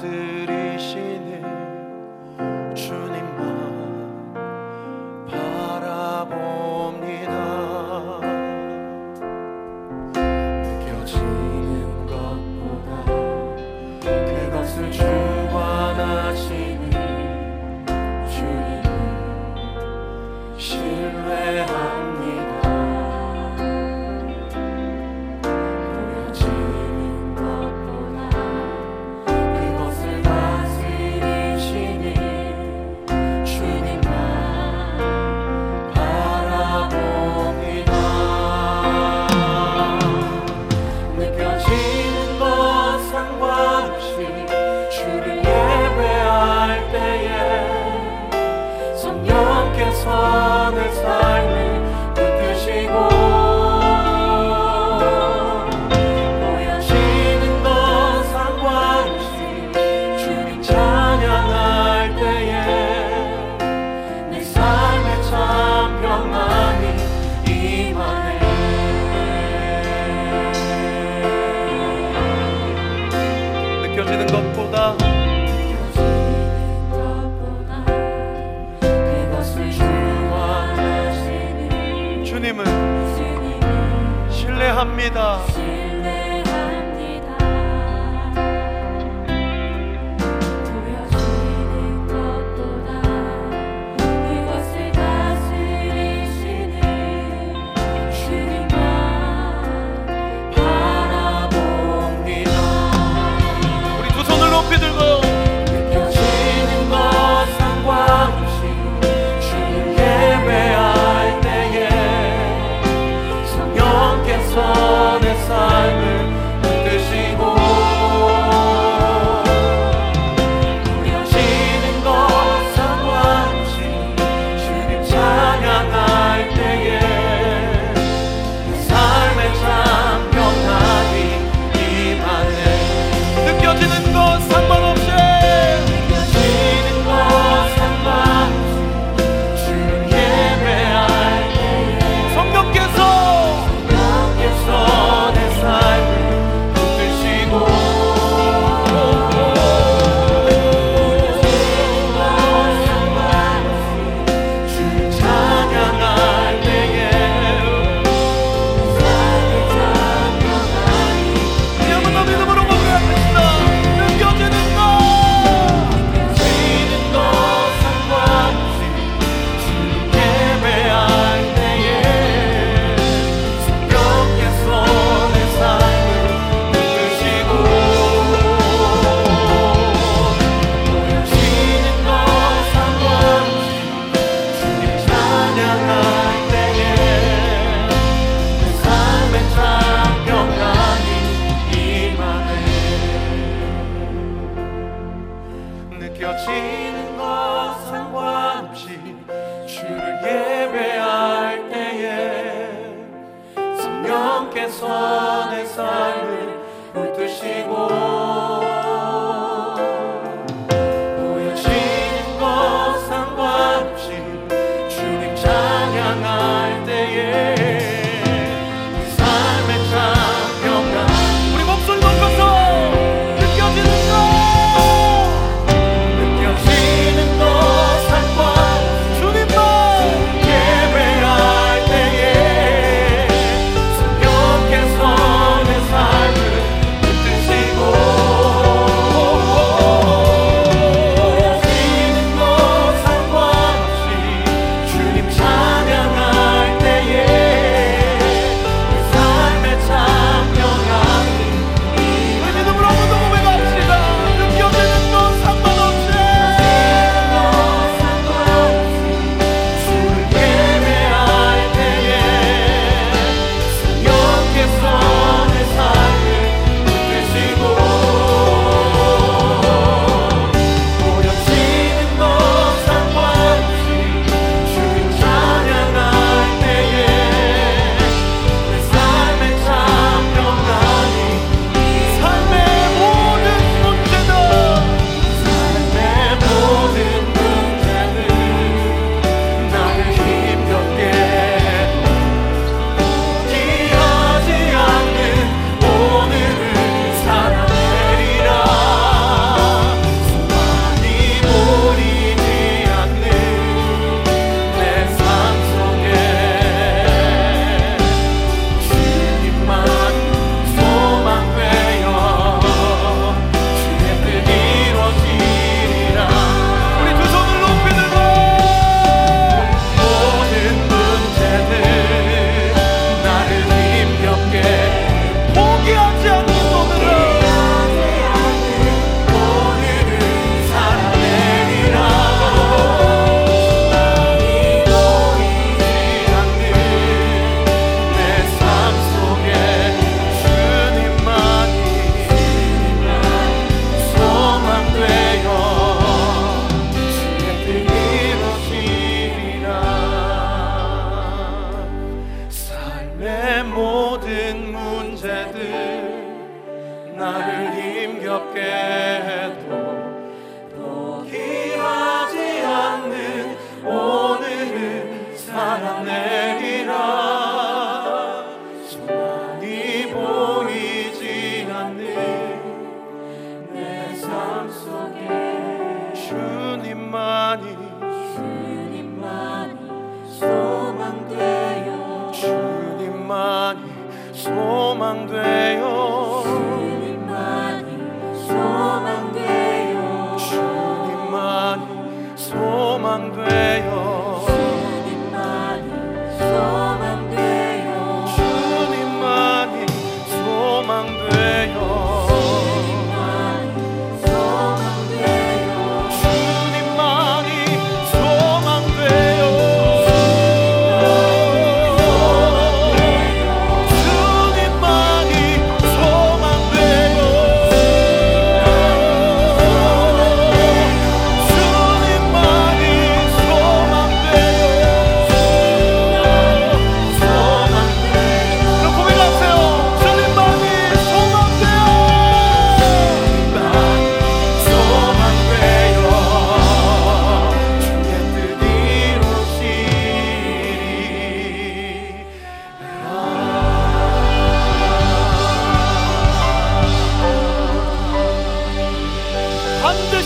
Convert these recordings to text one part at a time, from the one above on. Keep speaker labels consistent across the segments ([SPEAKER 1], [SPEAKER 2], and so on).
[SPEAKER 1] 다 Gesungen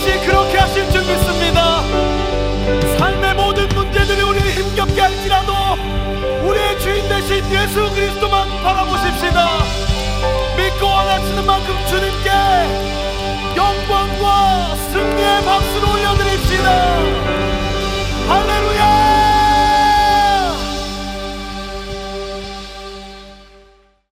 [SPEAKER 1] 역시 그렇게 하실 줄 믿습니다. 삶의 모든 문제들이 우리를 힘겹게 할지라도 우리의 주인 되신 예수 그리스도만 바라보십시다. 믿고 원하시는 만큼 주님께 영광과 승리의 박수를 올려드립시다.